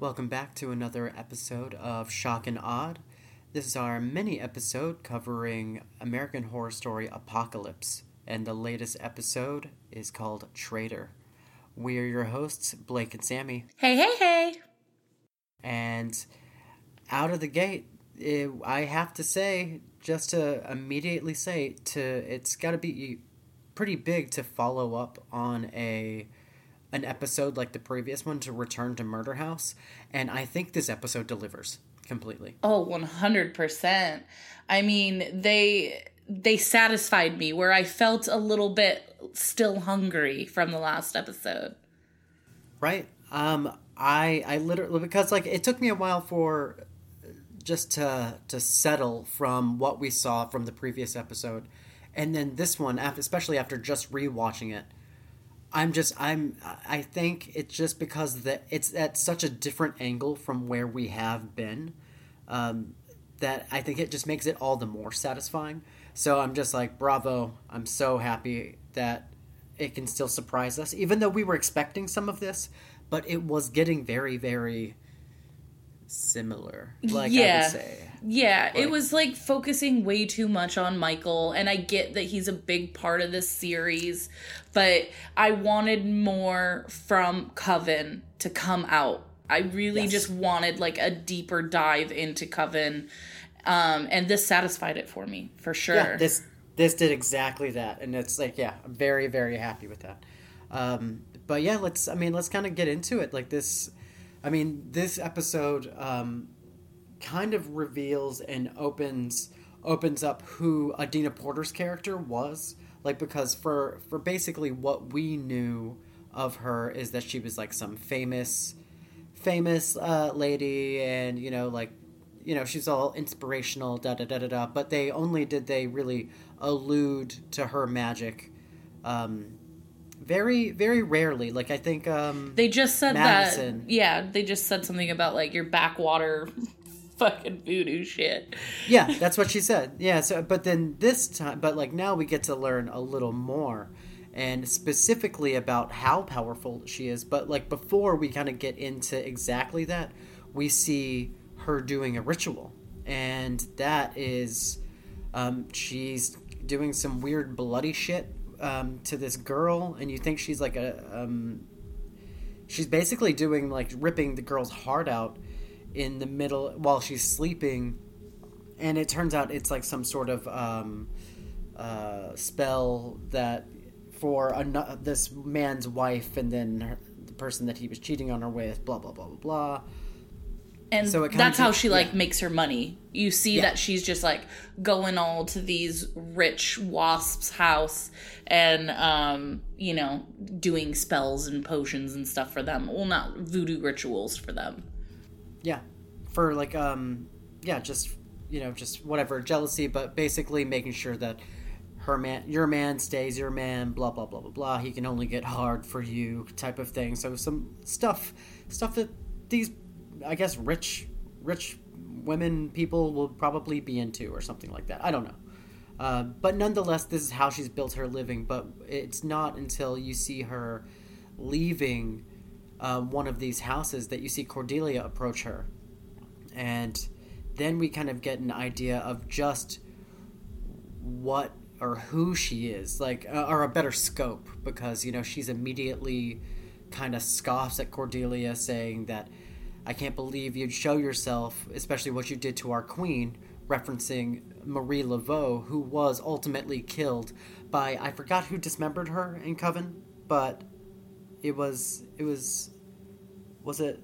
Welcome back to another episode of Shock and Odd. This is our mini episode covering American Horror Story Apocalypse, and the latest episode is called Traitor. We are your hosts, Blake and Sammy, Hey, hey, hey. and out of the gate, it, I have to say, just to immediately say, to it's got to be pretty big to follow up on a an episode like the previous one to return to Murder House, and I think this episode delivers completely. Oh, 100%. I mean, they they satisfied me where I felt a little bit still hungry from the last episode. Right. Um I I literally because like it took me a while for just to to settle from what we saw from the previous episode. And then this one, especially after just rewatching it, I'm just I'm I think it's just because that it's at such a different angle from where we have been um, that I think it just makes it all the more satisfying. So I'm just like bravo! I'm so happy that it can still surprise us, even though we were expecting some of this, but it was getting very very similar. Like I Yeah. would say. Yeah, Like- it was like focusing way too much on Michael, and I get that he's a big part of this series, but I wanted more from Coven to come out. I really Yes. just wanted like a deeper dive into Coven, um, and this satisfied it for me for sure. Yeah, this this did exactly that, and it's like, yeah, I'm very very happy with that. Um, but yeah, let's. I mean, let's kind of get into it. Like this, I mean, this episode um, kind of reveals and opens opens up who Adina Porter's character was. Like because for for basically what we knew of her is that she was like some famous famous uh, lady, and you know, like, you know, she's all inspirational, da da da da da. But they only did they really allude to her magic, um, very very rarely. Like I think um, They just said Madison. that. Yeah, they just said something about like your backwater fucking voodoo shit. yeah, that's what she said. Yeah, so but then this time, but like now we get to learn a little more, and specifically about how powerful she is. But like before we kind of get into exactly that, we see her doing a ritual, and that is, um, she's doing some weird bloody shit um, to this girl, and you think she's like a um, she's basically doing like ripping the girl's heart out in the middle while she's sleeping and it turns out it's like some sort of um, uh, spell that for an- this man's wife and then her, the person that he was cheating on her with blah blah blah blah blah And So that's how she like yeah. makes her money. You see Yeah. that she's just like going all to these rich wasps' house and um, you know, doing spells and potions and stuff for them. Well, not voodoo rituals for them. yeah for like um yeah just you know just whatever jealousy but basically making sure that her man your man stays your man blah blah blah blah blah he can only get hard for you type of thing so some stuff stuff that these i guess rich rich women people will probably be into or something like that. I don't know. Uh, but nonetheless this is how she's built her living. But it's not until you see her leaving uh, one of these houses that you see cordelia approach her. And then we kind of get an idea of just what or who she is like uh, or a better scope because you know she's immediately kind of scoffs at cordelia saying that i can't believe you'd show yourself especially what you did to our queen referencing marie laveau who was ultimately killed by i forgot who dismembered her in coven but it was it was was it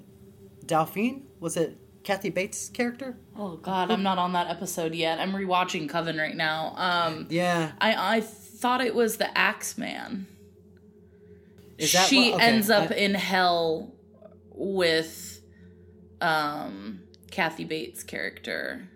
Dauphine? Was it Kathy Bates' character? Oh god, I'm not on that episode yet. I'm rewatching Coven right now. Um Yeah. I I thought it was the Axeman. Is that she what- okay, ends up I- in hell with um Kathy Bates' character.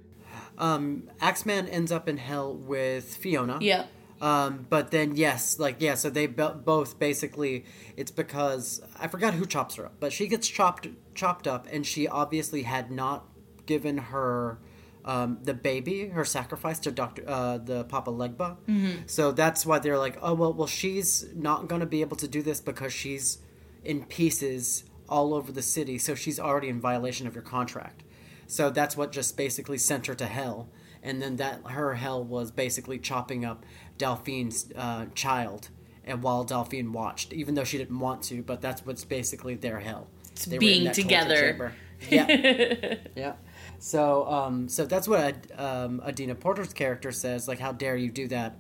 um Axeman ends up in hell with Fiona. Yeah. Um, but then yes, like yeah, so they bo- both basically it's because I forgot who chops her up, but she gets chopped chopped up, and she obviously had not given her um, the baby, her sacrifice to Doctor uh, the Papa Legba. Mm-hmm. So that's why they're like, oh well, well she's not gonna be able to do this because she's in pieces all over the city, so she's already in violation of your contract. So that's what just basically sent her to hell, and then that her hell was basically chopping up Delphine's uh, child, and while Delphine watched, even though she didn't want to, but that's what's basically their hell. They were in being together. Yeah. Yeah. So, um, so that's what um, Adina Porter's character says. Like, how dare you do that?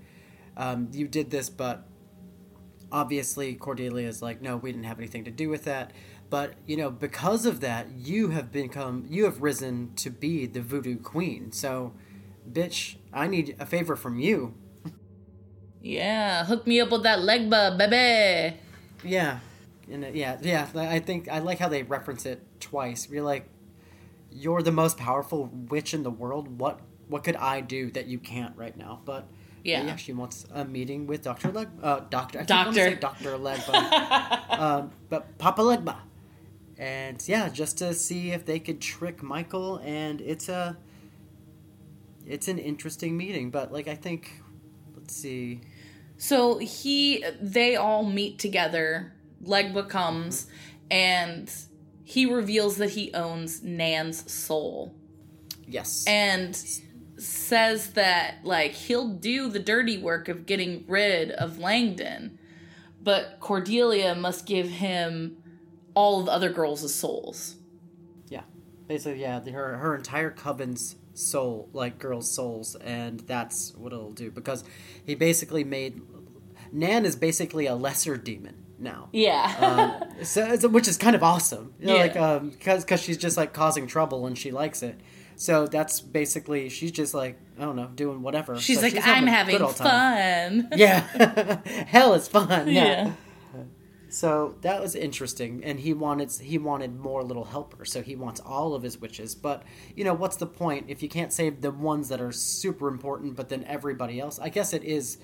Um, you did this, but obviously Cordelia is like, no, we didn't have anything to do with that. But you know, because of that, you have become, you have risen to be the voodoo queen. So, bitch, I need a favor from you. Yeah, hook me up with that legba, baby. Yeah, and uh, yeah, yeah. I think I like how they reference it twice. You're like, you're the most powerful witch in the world. What what could I do that you can't right now? But Yeah. yeah, she wants a meeting with Doctor Leg. Uh, Doctor. I Doctor. Doctor Legba. um, but Papa Legba. And yeah, just to see if they could trick Michael, and it's a, it's an interesting meeting. But like, I think, let's see. So he, they all meet together. Legba comes, and he reveals that he owns Nan's soul, Yes. and says that like he'll do the dirty work of getting rid of Langdon, but Cordelia must give him all of the other girls' souls. Yeah, basically, yeah, the, her her entire coven's soul, like girls' souls, and that's what it'll do because he basically made Nan is basically a lesser demon now. Yeah. Um, so, which is kind of awesome, you know, Yeah. like um, because because she's just like causing trouble and she likes it. So that's basically she's just like I don't know doing whatever. She's So like, having I'm having time." fun. Yeah, hell is fun. yeah. Yeah. So that was interesting, and he wanted he wanted more little helpers. So he wants all of his witches. But you know, what's the point if you can't save the ones that are super important, but then everybody else? I guess it is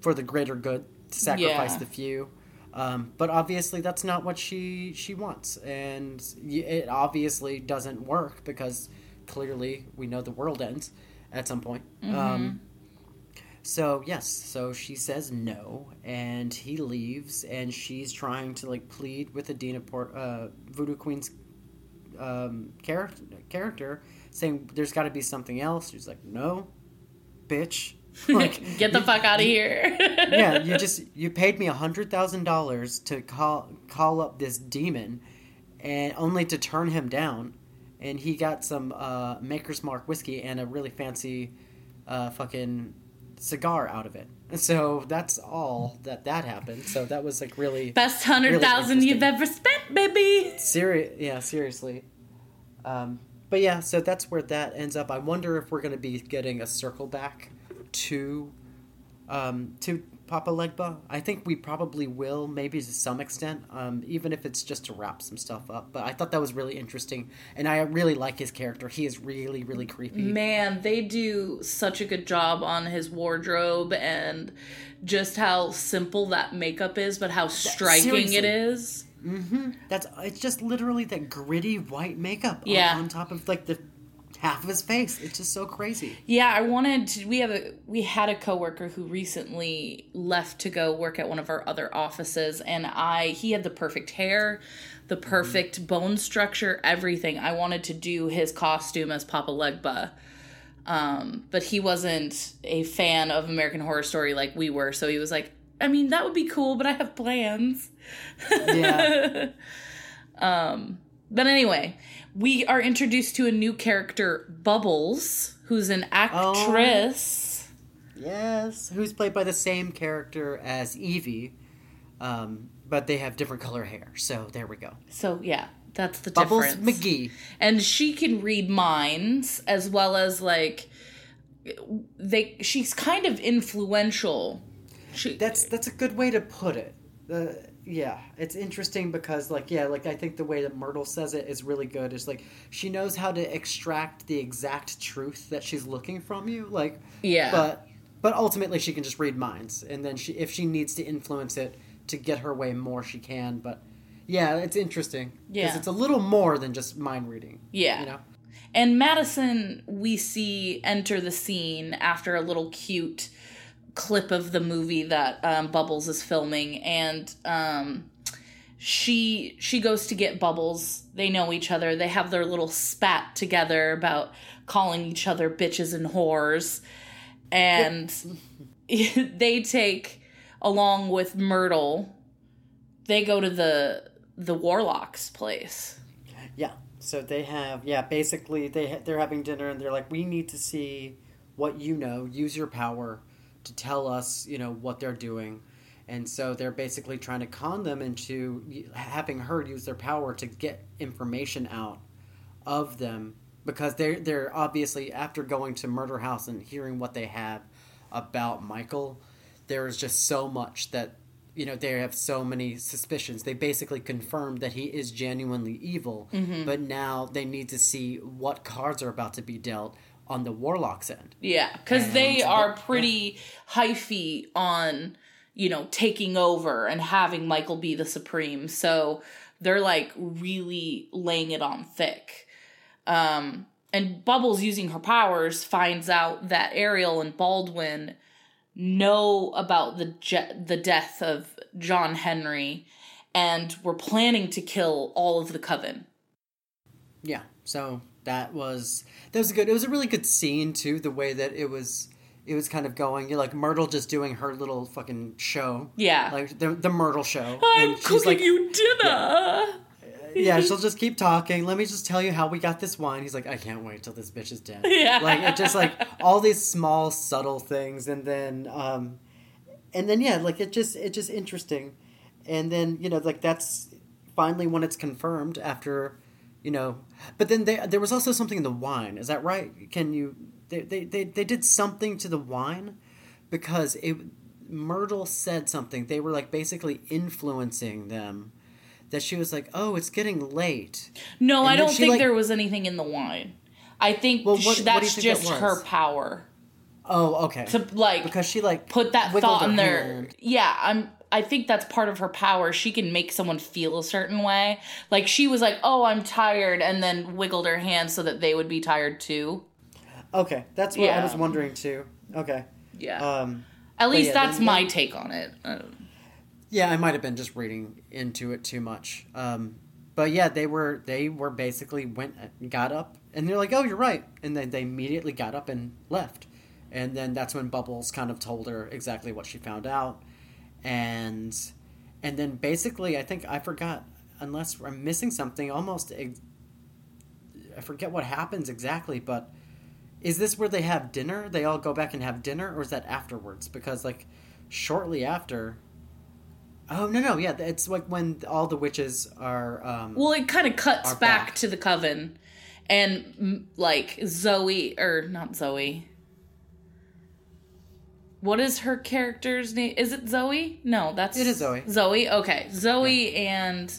for the greater good to sacrifice Yeah. the few. Um, but obviously, that's not what she she wants, and it obviously doesn't work because clearly we know the world ends at some point. Um, so yes, so she says no, and he leaves, and she's trying to like plead with Adina Port, uh, Voodoo Queen's um, character, character, saying there's got to be something else. She's like, no, bitch, like Get the fuck out of here. yeah, you just you paid me a hundred thousand dollars to call call up this demon, and only to turn him down, and he got some uh, Maker's Mark whiskey and a really fancy, uh, fucking cigar out of it. So that's all that that happened. So that was like really Best hundred thousand Really you've ever spent, baby. serious. Yeah, seriously. Um, but yeah, so that's where that ends up. I wonder if we're going to be getting a circle back to um, to Papa Legba. I think we probably will, maybe to some extent, um, even if it's just to wrap some stuff up. But I thought that was really interesting, and I really like his character. He is really, really creepy. Man, they do such a good job on his wardrobe and just how simple that makeup is, but how striking seriously. it is. That's it's just literally that gritty white makeup on- Yeah. on, top of like the half of his face. It's just so crazy. Yeah, I wanted to. We have a we had a coworker who recently left to go work at one of our other offices, and I he had the perfect hair, the perfect bone structure, everything. I wanted to do his costume as Papa Legba, um, but he wasn't a fan of American Horror Story like we were, so he was like, "I mean, that would be cool, but I have plans." Yeah. um, But anyway, we are introduced to a new character, Bubbles, who's an actress. Yes, who's played by the same character as Evie, um, but they have different color hair. So there we go. So yeah, that's the Bubbles difference. McGee. and she can read minds as well as like they. She's kind of influential. She, That's that's a good way to put it. Uh, yeah, it's interesting because like yeah, like I think the way that Myrtle says it is really good. Is like she knows how to extract the exact truth that she's looking from you. Like Yeah. but but ultimately she can just read minds, and then she if she needs to influence it to get her way more, she can. But yeah, it's interesting because Yeah. it's a little more than just mind reading. Yeah. you know. And Madison, we see enter the scene after a little cute clip of the movie that um, Bubbles is filming, and um, she she goes to get Bubbles. They know each other. They have their little spat together about calling each other bitches and whores, and they take along with Myrtle. They go to the the warlock's place. Yeah. So they have yeah. Basically, they they're having dinner and they're like, we need to see what you know. Use your power to tell us, you know, what they're doing. And so they're basically trying to con them into having her use their power to get information out of them because they're they're obviously after going to Murder House and hearing what they have about Michael, there is just so much that you know they have so many suspicions. They basically confirmed that he is genuinely evil, mm-hmm. but now they need to see what cards are about to be dealt on the warlock's end. Yeah, because they are yeah. pretty hyphy on, you know, taking over and having Michael be the supreme. So they're like really laying it on thick. Um, and Bubbles, using her powers, finds out that Ariel and Baldwin know about the je- the death of John Henry, and were planning to kill all of the coven. Yeah, so that was that was good. It was a really good scene too. The way that it was, it was kind of going. You're like Myrtle just doing her little fucking show. Yeah. like the the Myrtle show. I'm And cooking like, you dinner. yeah, she'll just keep talking. Let me just tell you how we got this wine. He's like, I can't wait till this bitch is dead. Yeah. like it just like all these small subtle things, and then um, and then yeah, like it just it just interesting, and then you know like that's finally when it's confirmed after you know but then they, there was also something in the wine is that right can you they, they, they, they did something to the wine because it myrtle said something they were like basically influencing them that she was like oh it's getting late No, And I don't think like- there was anything in the wine. I think Well, what- that's think just was? her power oh okay to like because she like put that thought in there. hand. Yeah, I'm. I think that's part of her power. She can make someone feel a certain way. Like she was like, "Oh, I'm tired," and then wiggled her hand so that they would be tired too. okay that's what i was wondering too okay Yeah. um At least yeah, that's my take on it. Uh, Yeah, I might have been just reading into it too much. Um, but yeah, they were they were basically went got up and they're like, "Oh, you're right," and then they immediately got up and left. And then that's when Bubbles kind of told her exactly what she found out, and and then basically, I think I forgot unless I'm missing something. Almost, ex- I forget what happens exactly, but is this where they have dinner? They all go back and have dinner, or is that afterwards? Because like shortly after. Oh no no yeah it's like when all the witches are um well, it kind of cuts back, back. to the coven, and like Zoe or not Zoe. What is her character's name? Is it Zoe? No, that's It is Zoe. Zoe. Okay, Zoe and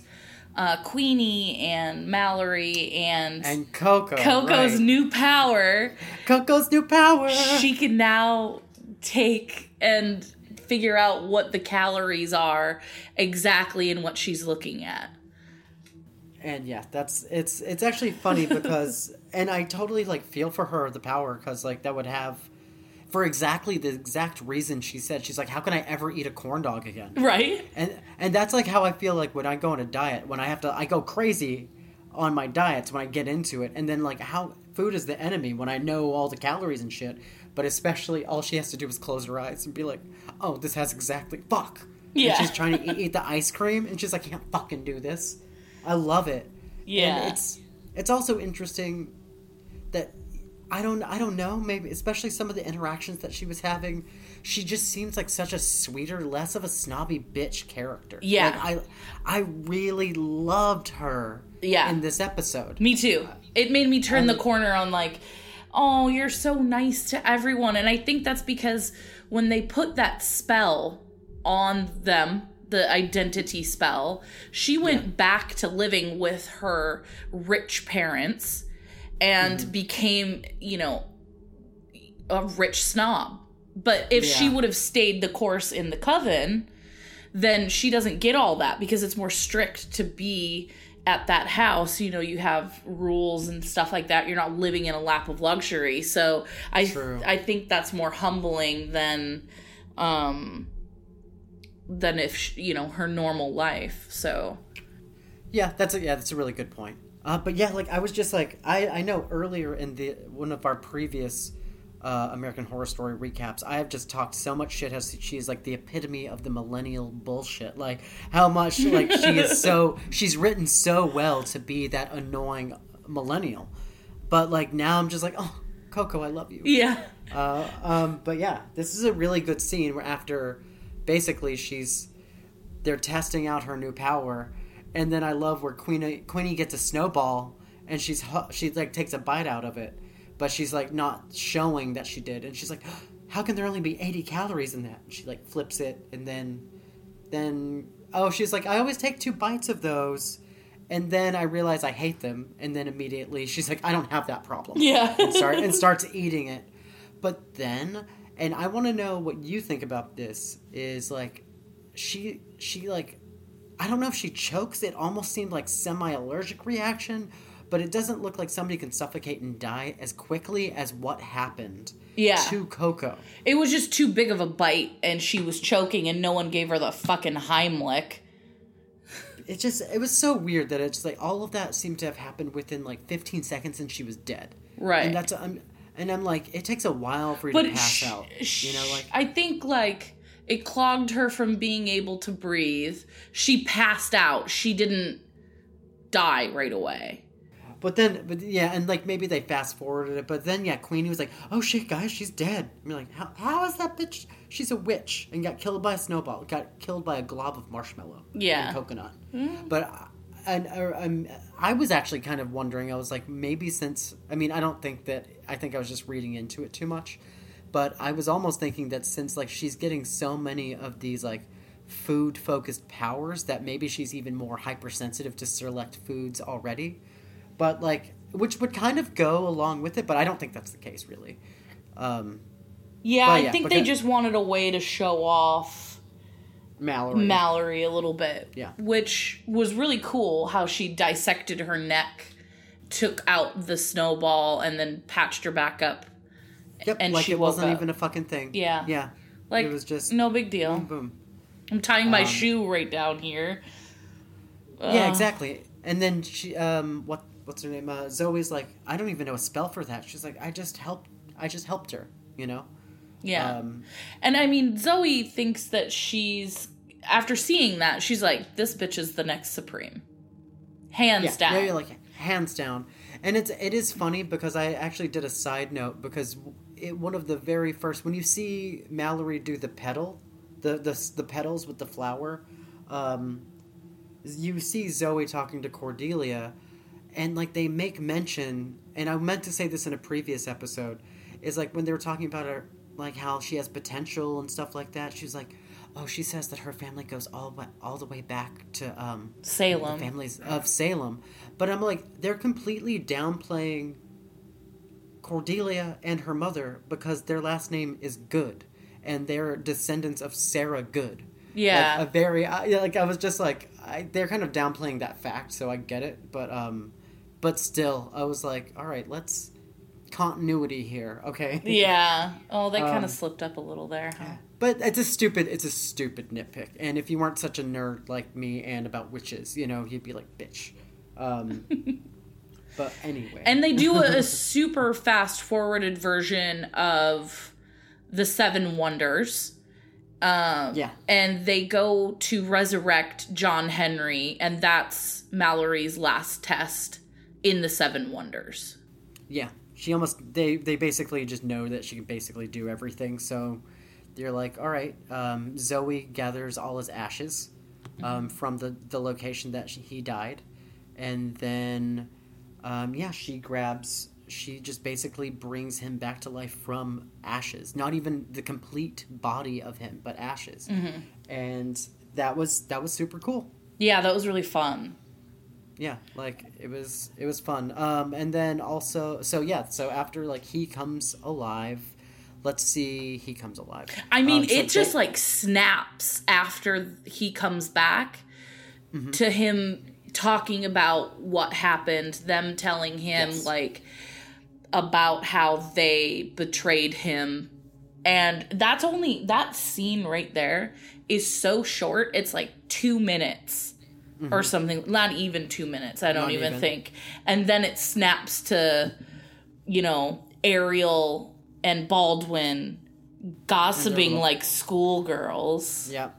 uh, Queenie and Mallory and, and Coco Coco's right. new power. Coco's new power She can now take and figure out what the calories are exactly in what she's looking at. and yeah that's it's it's actually funny because and I totally like feel for her the power because like that would have for exactly the exact reason she said. She's like how can I ever eat a corn dog again? Right? and and that's like how I feel like when I go on a diet when I have to I go crazy on my diets when I get into it. And then like how food is the enemy when I know all the calories and shit. But especially all she has to do is close her eyes and be like oh this has exactly fuck. Yeah. and she's trying to eat, eat the ice cream and she's like I can't fucking do this. I love it. Yeah. and it's it's also interesting that I don't I don't know maybe especially some of the interactions that she was having she just seems like such a sweeter less of a snobby bitch character Yeah. like I I really loved her Yeah. in this episode Me too. It made me turn the corner on like, oh, you're so nice to everyone. And I think that's because when they put that spell on them, the identity spell, she went back to living with her rich parents and became, you know, a rich snob. But if she would have stayed the course in the coven, then she doesn't get all that because it's more strict to be at that house, you know, you have rules and stuff like that. You're not living in a lap of luxury. So I True. I think that's more humbling than um than if sh you know her normal life. So Yeah, that's a yeah, that's a really good point. Uh, but yeah, like I was just like I I know earlier in the one of our previous uh, American Horror Story recaps, I have just talked so much shit. How she's like the epitome of the millennial bullshit. Like how much like she is so she's written so well to be that annoying millennial. But like now I'm just like oh Coco, I love you. yeah. Uh, um, but yeah, this is a really good scene where after basically she's they're testing out her new power, and then I love where Queenie Queenie gets a snowball and she's she like takes a bite out of it, but she's like not showing that she did, and she's like, how can there only be eighty calories in that? And she like flips it, and then then oh she's like I always take two bites of those. And then I realize I hate them, and then immediately she's like, "I don't have that problem." Yeah. and start and starts eating it. But then, and I want to know what you think about this. Is like, she she like, I don't know if she chokes. It almost seemed like semi allergic reaction, but it doesn't look like somebody can suffocate and die as quickly as what happened Yeah. to Coco. It was just too big of a bite and she was choking and no one gave her the fucking Heimlich. It just it was so weird that it's like all of that seemed to have happened within like 15 seconds and she was dead. Right. And that's I'm and I'm like it takes a while for you but to pass sh- out. You know, like I think like it clogged her from being able to breathe. She passed out. She didn't die right away. But then, but yeah, and like maybe they fast forwarded it. But then, yeah, Queenie was like, "Oh shit, guys, she's dead." I'm like, "How? How is that bitch? She's a witch and got killed by a snowball. Got killed by a glob of marshmallow. Yeah. and coconut." But and uh, um, I was actually kind of wondering. I was like, maybe since I mean, I don't think that. I think I was just reading into it too much. But I was almost thinking that since like she's getting so many of these like food focused powers that maybe she's even more hypersensitive to select foods already but like which would kind of go along with it but i don't think that's the case really um Yeah, I yeah, think they just wanted a way to show off mallory Mallory a little bit. Yeah. Which was really cool how she dissected her neck, took out the snowball, and then patched her back up. Yep and like she it wasn't up. even a fucking thing Yeah. yeah Like it was just no big deal. boom I'm tying my Um, shoe right down here. yeah exactly and then she um what what's her name uh, zoe's like i don't even know a spell for that she's like i just helped i just helped her you know Yeah. um And I mean, Zoe thinks that she's after seeing that, she's like, "This bitch is the next Supreme, hands yeah, down." yeah, you're like hands down. And it's it is funny because I actually did a side note because it, one of the very first when you see Mallory do the petal, the the the petals with the flower, um, you see Zoe talking to Cordelia, and like they make mention, and I meant to say this in a previous episode, is like when they were talking about her, like how she has potential and stuff like that. She's like, oh, she says that her family goes all all the way back to um Salem. families of Salem. But I'm like, they're completely downplaying Cordelia and her mother because their last name is Good, and they're descendants of Sarah Good. Yeah. like a very I, like I was just like I, they're kind of downplaying that fact, so I get it. But um, but still, I was like, all right, let's continuity here, okay? Yeah. Oh, they kind Um, of slipped up a little there. Huh? But it's a stupid, it's a stupid nitpick. And if you weren't such a nerd like me and about witches, you know, you'd be like, bitch. Um, but anyway, And they do a, a super fast forwarded version of the Seven Wonders. Um, yeah, and they go to resurrect John Henry, and that's Mallory's last test in the Seven Wonders. yeah. She almost they they basically just know that she can basically do everything. So they're like, all right. Um, Zoe gathers all his ashes um, from the the location that she, he died, and then um, yeah, she grabs. She just basically brings him back to life from ashes. Not even the complete body of him, but ashes. And that was that was super cool. Yeah, that was really fun. Yeah, like it was it was fun. Um, and then also, so yeah, so after like he comes alive. Let's see, he comes alive. I mean, Um, so it just they- like snaps after he comes back Mm-hmm. to him talking about what happened, them telling him Yes. like about how they betrayed him. And that's only that scene right there is so short. It's like 2 minutes or mm-hmm. something, not even 2 minutes. I don't even even. think. And then it snaps to you know, Ariel and Baldwin gossiping little- like schoolgirls. Yeah.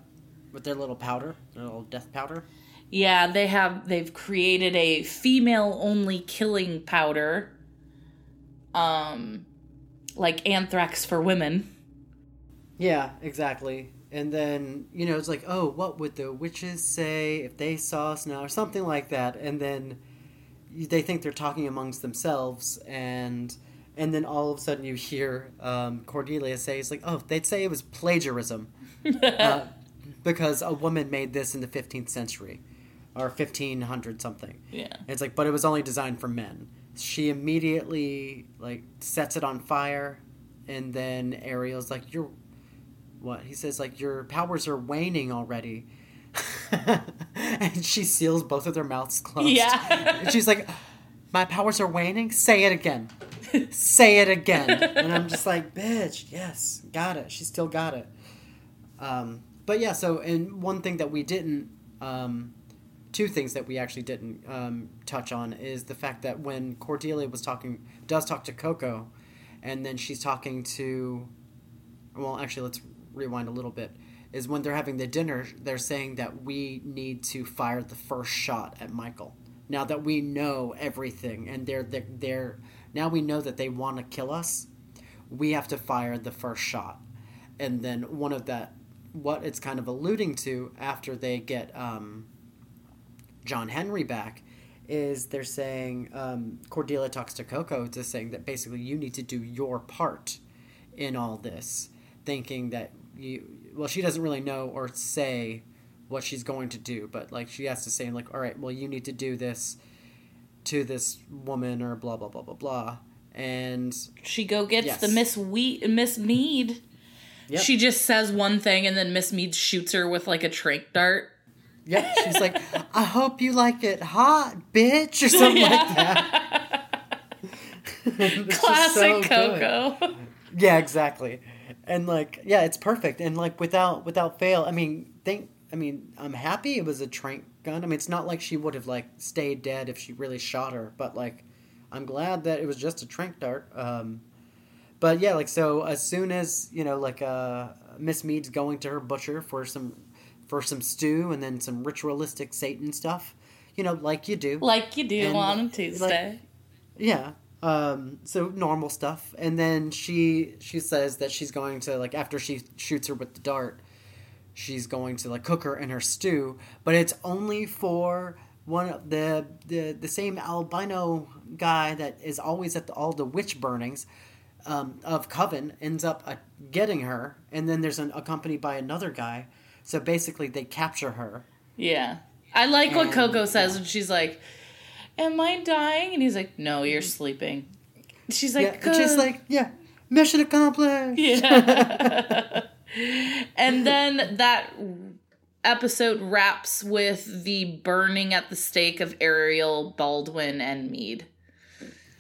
With their little powder, their little death powder. Yeah, they have they've created a female only killing powder. Um like anthrax for women. Yeah, exactly. And then, you know, it's like, oh, what would the witches say if they saw us now, or something like that. And then they think they're talking amongst themselves, and and then all of a sudden you hear um, Cordelia say, "It's like, oh, they'd say it was plagiarism uh, because a woman made this in the 15th century or 1500 something." Yeah. It's like, but it was only designed for men. She immediately like sets it on fire, and then Ariel's like, "You're what?" He says like, "Your powers are waning already," and she seals both of their mouths closed. Yeah. and she's like, "My powers are waning. Say it again. Say it again." And I'm just like, "Bitch, yes, got it. She still got it." Um, but yeah, so and one thing that we didn't. Um, two things that we actually didn't um, touch on is the fact that when Cordelia was talking, does talk to Coco, and then she's talking to, well, actually, let's rewind a little bit. Is when they're having the dinner, they're saying that we need to fire the first shot at Michael. Now that we know everything, and they're they're, they're now we know that they want to kill us, we have to fire the first shot, and then one of that, what it's kind of alluding to after they get. Um, John Henry back is they're saying um, Cordelia talks to Coco to saying that basically you need to do your part in all this, thinking that you well she doesn't really know or say what she's going to do, but like she has to say like all right, well you need to do this to this woman or blah blah blah blah blah, and She go gets Yes. the Miss Wheat Miss Mead. Yep. She just says one thing and then Miss Mead shoots her with like a trank dart. Yeah, she's like I hope you like it hot, bitch, or something like that. Classic so good. Coco. Yeah, exactly. And like, yeah, it's perfect. And like, without without fail, I mean, think. I mean, I'm happy it was a trank gun. I mean, it's not like she would have like stayed dead if she really shot her, but like, I'm glad that it was just a trank dart. Um, but yeah, like, so as soon as you know, like, uh, Miss Mead's going to her butcher for some for some stew and then some ritualistic Satan stuff, you know, like you do. like you do And, on a like- Tuesday. Yeah. Um, so normal stuff. And then she she says that she's going to like after she shoots her with the dart, she's going to like cook her in her stew, but it's only for one of the the the same albino guy that is always at the, all the witch burnings um, of Coven ends up uh, getting her, and then there's an accompanied by another guy. So basically, they capture her. Yeah. I like what Coco says when she's like, Am I dying? And he's like, No, you're sleeping. She's like, yeah, and she's like, yeah, mission accomplished. Yeah. and then that episode wraps with the burning at the stake of Ariel, Baldwin, and Mead.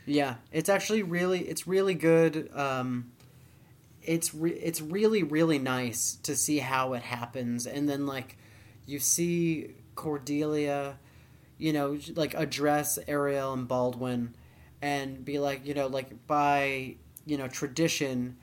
Yeah, it's actually really it's really good. Um, it's re- it's really really nice to see how it happens, and then like you see Cordelia, you know, like address Ariel and Baldwin, and be like, you know, like by you know tradition.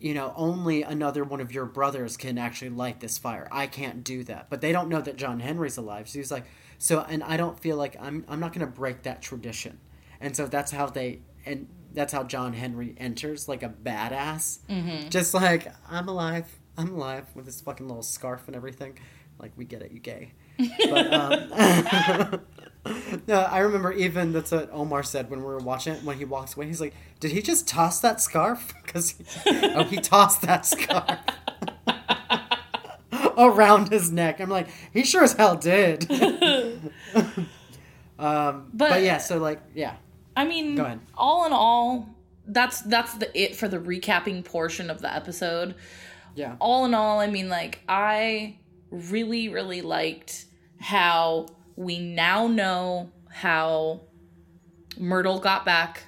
You know, only another one of your brothers can actually light this fire. I can't do that, but they don't know that John Henry's alive. So he's like, so, and I don't feel like I'm. I'm not going to break that tradition and so that's how they and that's how John Henry enters like a badass, mm-hmm. just like I'm alive, I'm alive with this fucking little scarf and everything. Like we get it, you gay. But um, no, I remember even that's what Omar said when we were watching it. When he walks away, he's like, "Did he just toss that scarf?" Because oh, he tossed that scarf. around his neck. I'm like, he sure as hell did. um, but, But- yeah, so like, yeah, I mean, Go ahead. all in all, that's that's the it for the recapping portion of the episode. yeah, all in all, I mean, like, I really, really liked how We now know how Myrtle got back.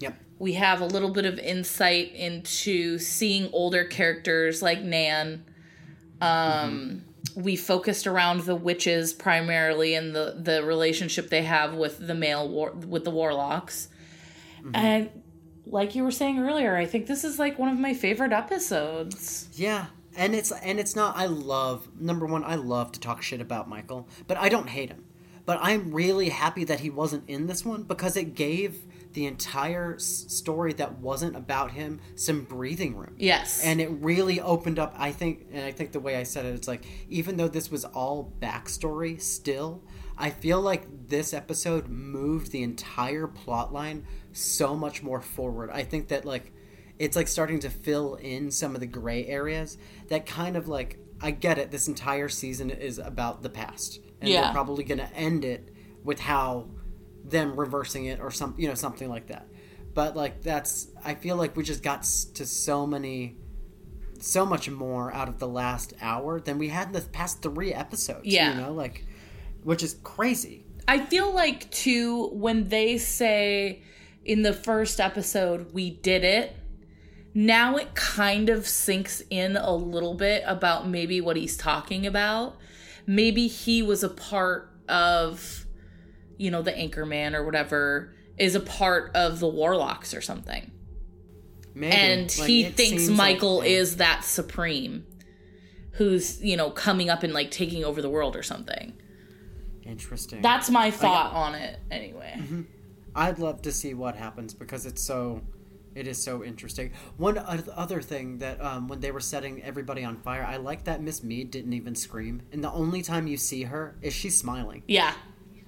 Yep. We have a little bit of insight into seeing older characters like Nan. Um, We focused around the witches primarily and the the relationship they have with the male war with the warlocks. Mm-hmm. And like you were saying earlier, I think this is like one of my favorite episodes. Yeah, and it's and it's not. I love number one. I love to talk shit about Michael, but I don't hate him. But I'm really happy that he wasn't in this one because it gave the entire story that wasn't about him some breathing room. Yes. and it really opened up. I think, and I think the way I said it, it's like even though this was all backstory, still, I feel like this episode moved the entire plot line so much more forward. I think that like it's like starting to fill in some of the gray areas that kind of like I get it. This entire season is about the past, and Yeah. they're probably going to end it with how them reversing it or some you know something like that. But like that's I feel like we just got to so many so much more out of the last hour than we had in the past three episodes. Yeah. You know, like which is crazy. I feel like too when they say in the first episode we did it, now it kind of sinks in a little bit about maybe what he's talking about. Maybe he was a part of you know the anchorman or whatever is a part of the warlocks or something. Maybe. And Like, he thinks Michael like- is that supreme who's, you know, coming up and like taking over the world or something. interesting. That's my thought on it anyway. Mm-hmm. I'd love to see what happens because it's so it is so interesting. One other thing that um, when they were setting everybody on fire, I like that Miss Mead didn't even scream, and the only time you see her is she's smiling. Yeah.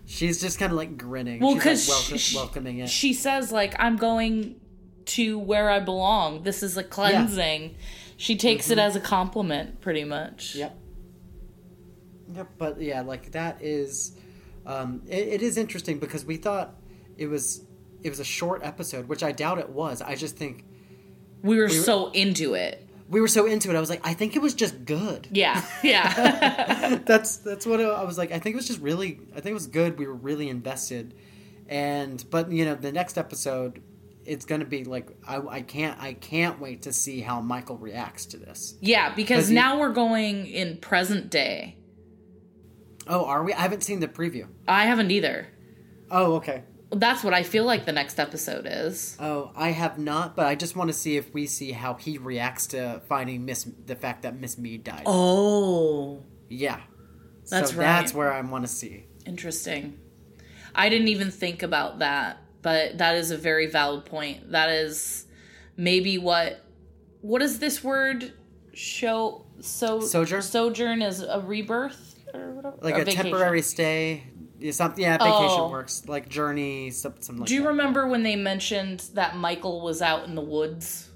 She's just kind of like grinning. Well, because like, welcome, welcoming it. she says like I'm going to where I belong. This is a cleansing. She takes Mm-hmm. it as a compliment, pretty much. Yep. Yep, but yeah, like that is, um, it, it is interesting because we thought it was it was a short episode, which I doubt it was. I just think We were so into it. We were so into it. I was like, I think it was just good. Yeah, yeah, that's that's what I was like. I think it was just really. I think it was good. We were really invested, and but you know the next episode, it's gonna be like I, I can't I can't wait to see how Michael reacts to this. yeah. Because Has he- now we're going in present day. Oh, are we? I haven't seen the preview. I haven't either. Oh, okay. That's what I feel like the next episode is. Oh, I have not, but I just want to see if we see how he reacts to finding Miss the fact that Miss Mead died. Oh, Yeah, That's so right. That's where I want to see. interesting. I didn't even think about that, but that is a very valid point. That is maybe what what is this word show so Sojourn? sojourn is a rebirth or whatever Like Or a vacation. temporary stay. Yeah, something. Yeah, vacation Oh. works. Like journey, some- something like Do you that. remember when they mentioned that Michael was out in the woods?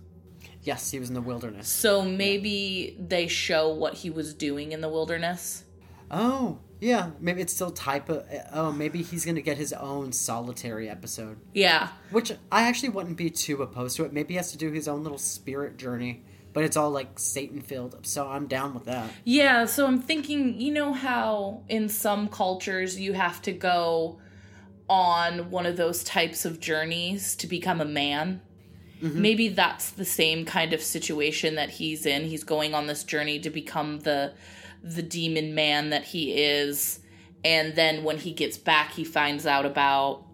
Yes, he was in the wilderness. So maybe they show what he was doing in the wilderness. Oh, yeah. Maybe it's still type of. Oh, maybe he's gonna get his own solitary episode, Yeah. which I actually wouldn't be too opposed to it. Maybe he has to do his own little spirit journey, but it's all like Satan filled. So I'm down with that. Yeah, so I'm thinking, you know how in some cultures you have to go on one of those types of journeys to become a man? Mm-hmm. Maybe that's the same kind of situation that he's in. He's going on this journey to become the the demon man that he is. And then when he gets back, he finds out about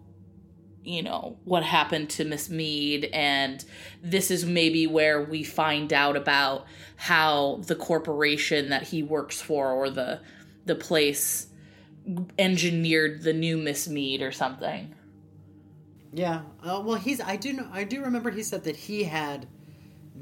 you know what happened to Miss Mead and this is maybe where we find out about how the corporation that he works for or the the place engineered the new Miss Mead or something. Yeah. Uh, well, he's. I do know. I do remember he said that he had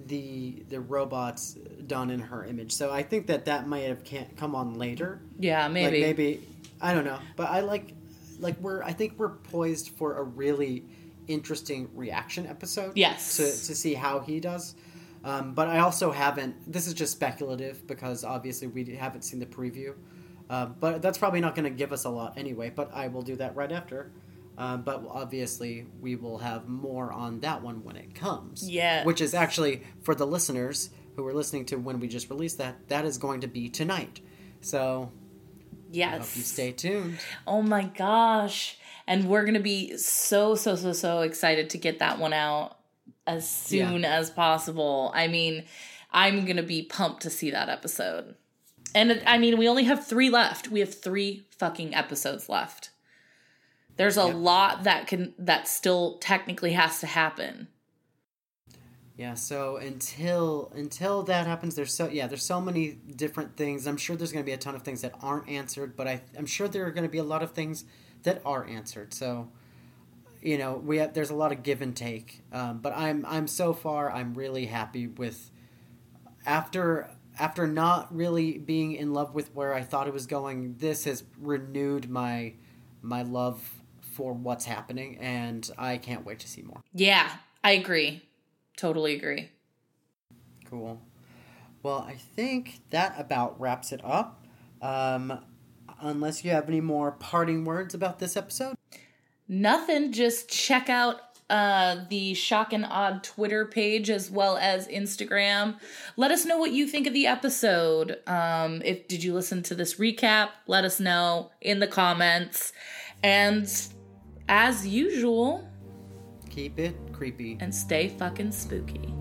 the the robots done in her image. So I think that that might have can't come on later. Yeah, maybe. Like maybe I don't know, but I like like we're. I think we're poised for a really interesting reaction episode. Yes. To to see how he does. Um, but I also haven't. This is just speculative because obviously we haven't seen the preview. Uh, but that's probably not going to give us a lot anyway. But I will do that right after. Um, but obviously, we will have more on that one when it comes. Yeah. Which is actually, for the listeners who are listening to when we just released that, that is going to be tonight. So Yes. I hope you stay tuned. Oh my gosh. And we're going to be so, so, so, so excited to get that one out as soon yeah. as possible. I mean, I'm going to be pumped to see that episode. And I mean, we only have three left. We have three fucking episodes left. There's a yep. lot that can that still technically has to happen. Yeah, so until until that happens, there's so yeah, there's so many different things. I'm sure there's going to be a ton of things that aren't answered, but I, I'm sure there are going to be a lot of things that are answered. So, you know, we have, there's a lot of give and take. Um, but I'm I'm so far I'm really happy with after after not really being in love with where I thought it was going. This has renewed my my love for what's happening, and I can't wait to see more. Yeah, I agree. Totally agree. Cool. Well, I think that about wraps it up. Um, unless you have any more parting words about this episode? Nothing. Just check out uh, the Shock and Odd Twitter page as well as Instagram. Let us know what you think of the episode. Um, if did you listen to this recap? Let us know in the comments. And as usual, keep it creepy and stay fucking spooky.